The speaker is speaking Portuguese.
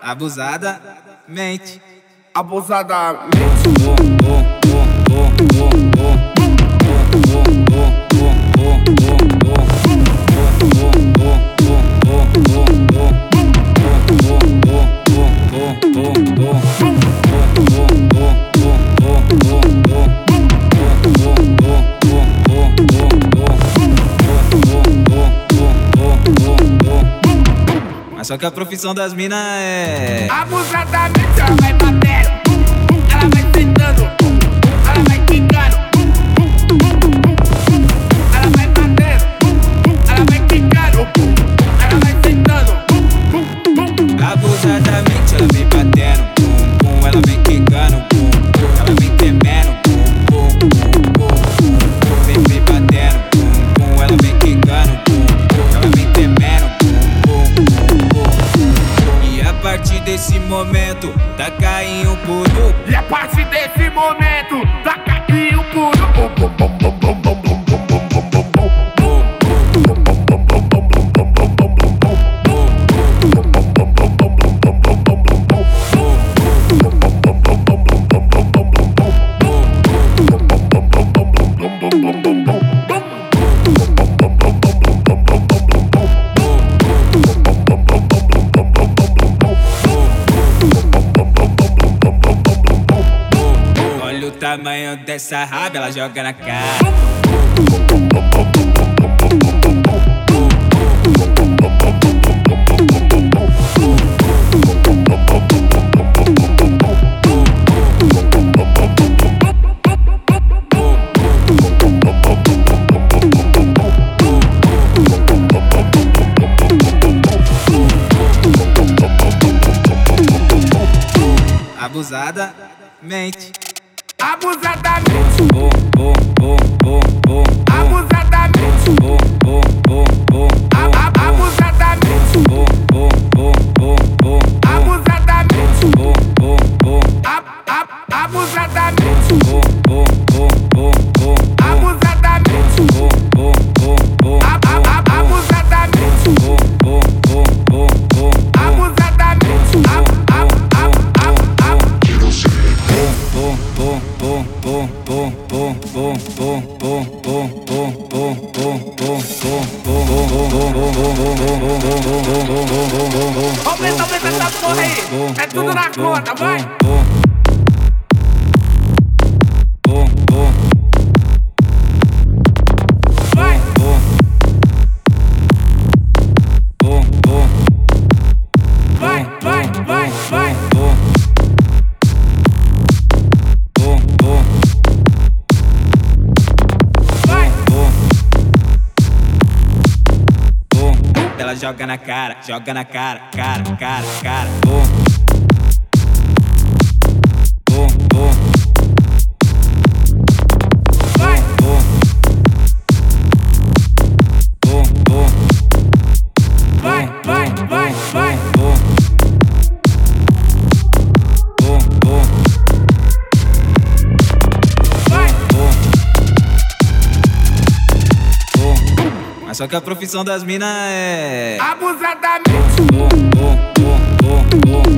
Abusada, mente. Abusadamente. Mas só que a profissão das minas é. Abusadamente ela vai batendo. Ela vai sentando. Ela vai quicando. Ela vai batendo. Ela vai quicando. Ela vai sentando. Abusadamente ela vem batendo, ela vem quicando, momento, tá caindo por um. E a partir desse momento, tá caindo puro. Tamanho dessa raba, ela joga na cara. Abusada, mente. abusadamente. Abusadamente. Aumenta, aumenta essa porra aí. É tudo na conta, vai. Joga na cara, joga na cara, cara, cara, cara. Oh, Mas só que a profissão das minas é. Abusadamente. Oh, oh, oh,